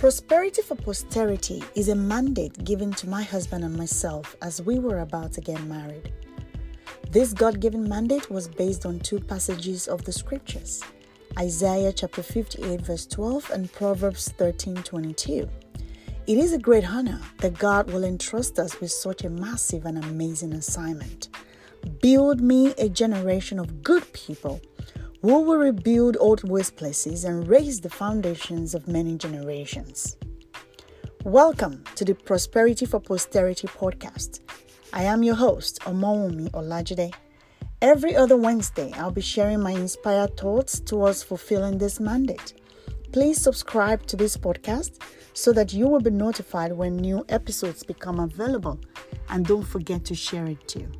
Prosperity for Posterity is a mandate given to my husband and myself as we were about to get married. This God given mandate was based on two passages of the scriptures Isaiah chapter 58, verse 12, and Proverbs 13 22. It is a great honor that God will entrust us with such a massive and amazing assignment. Build me a generation of good people we will rebuild old waste places and raise the foundations of many generations. Welcome to the Prosperity for Posterity podcast. I am your host, Omowumi Olajide. Every other Wednesday, I'll be sharing my inspired thoughts towards fulfilling this mandate. Please subscribe to this podcast so that you will be notified when new episodes become available. And don't forget to share it too.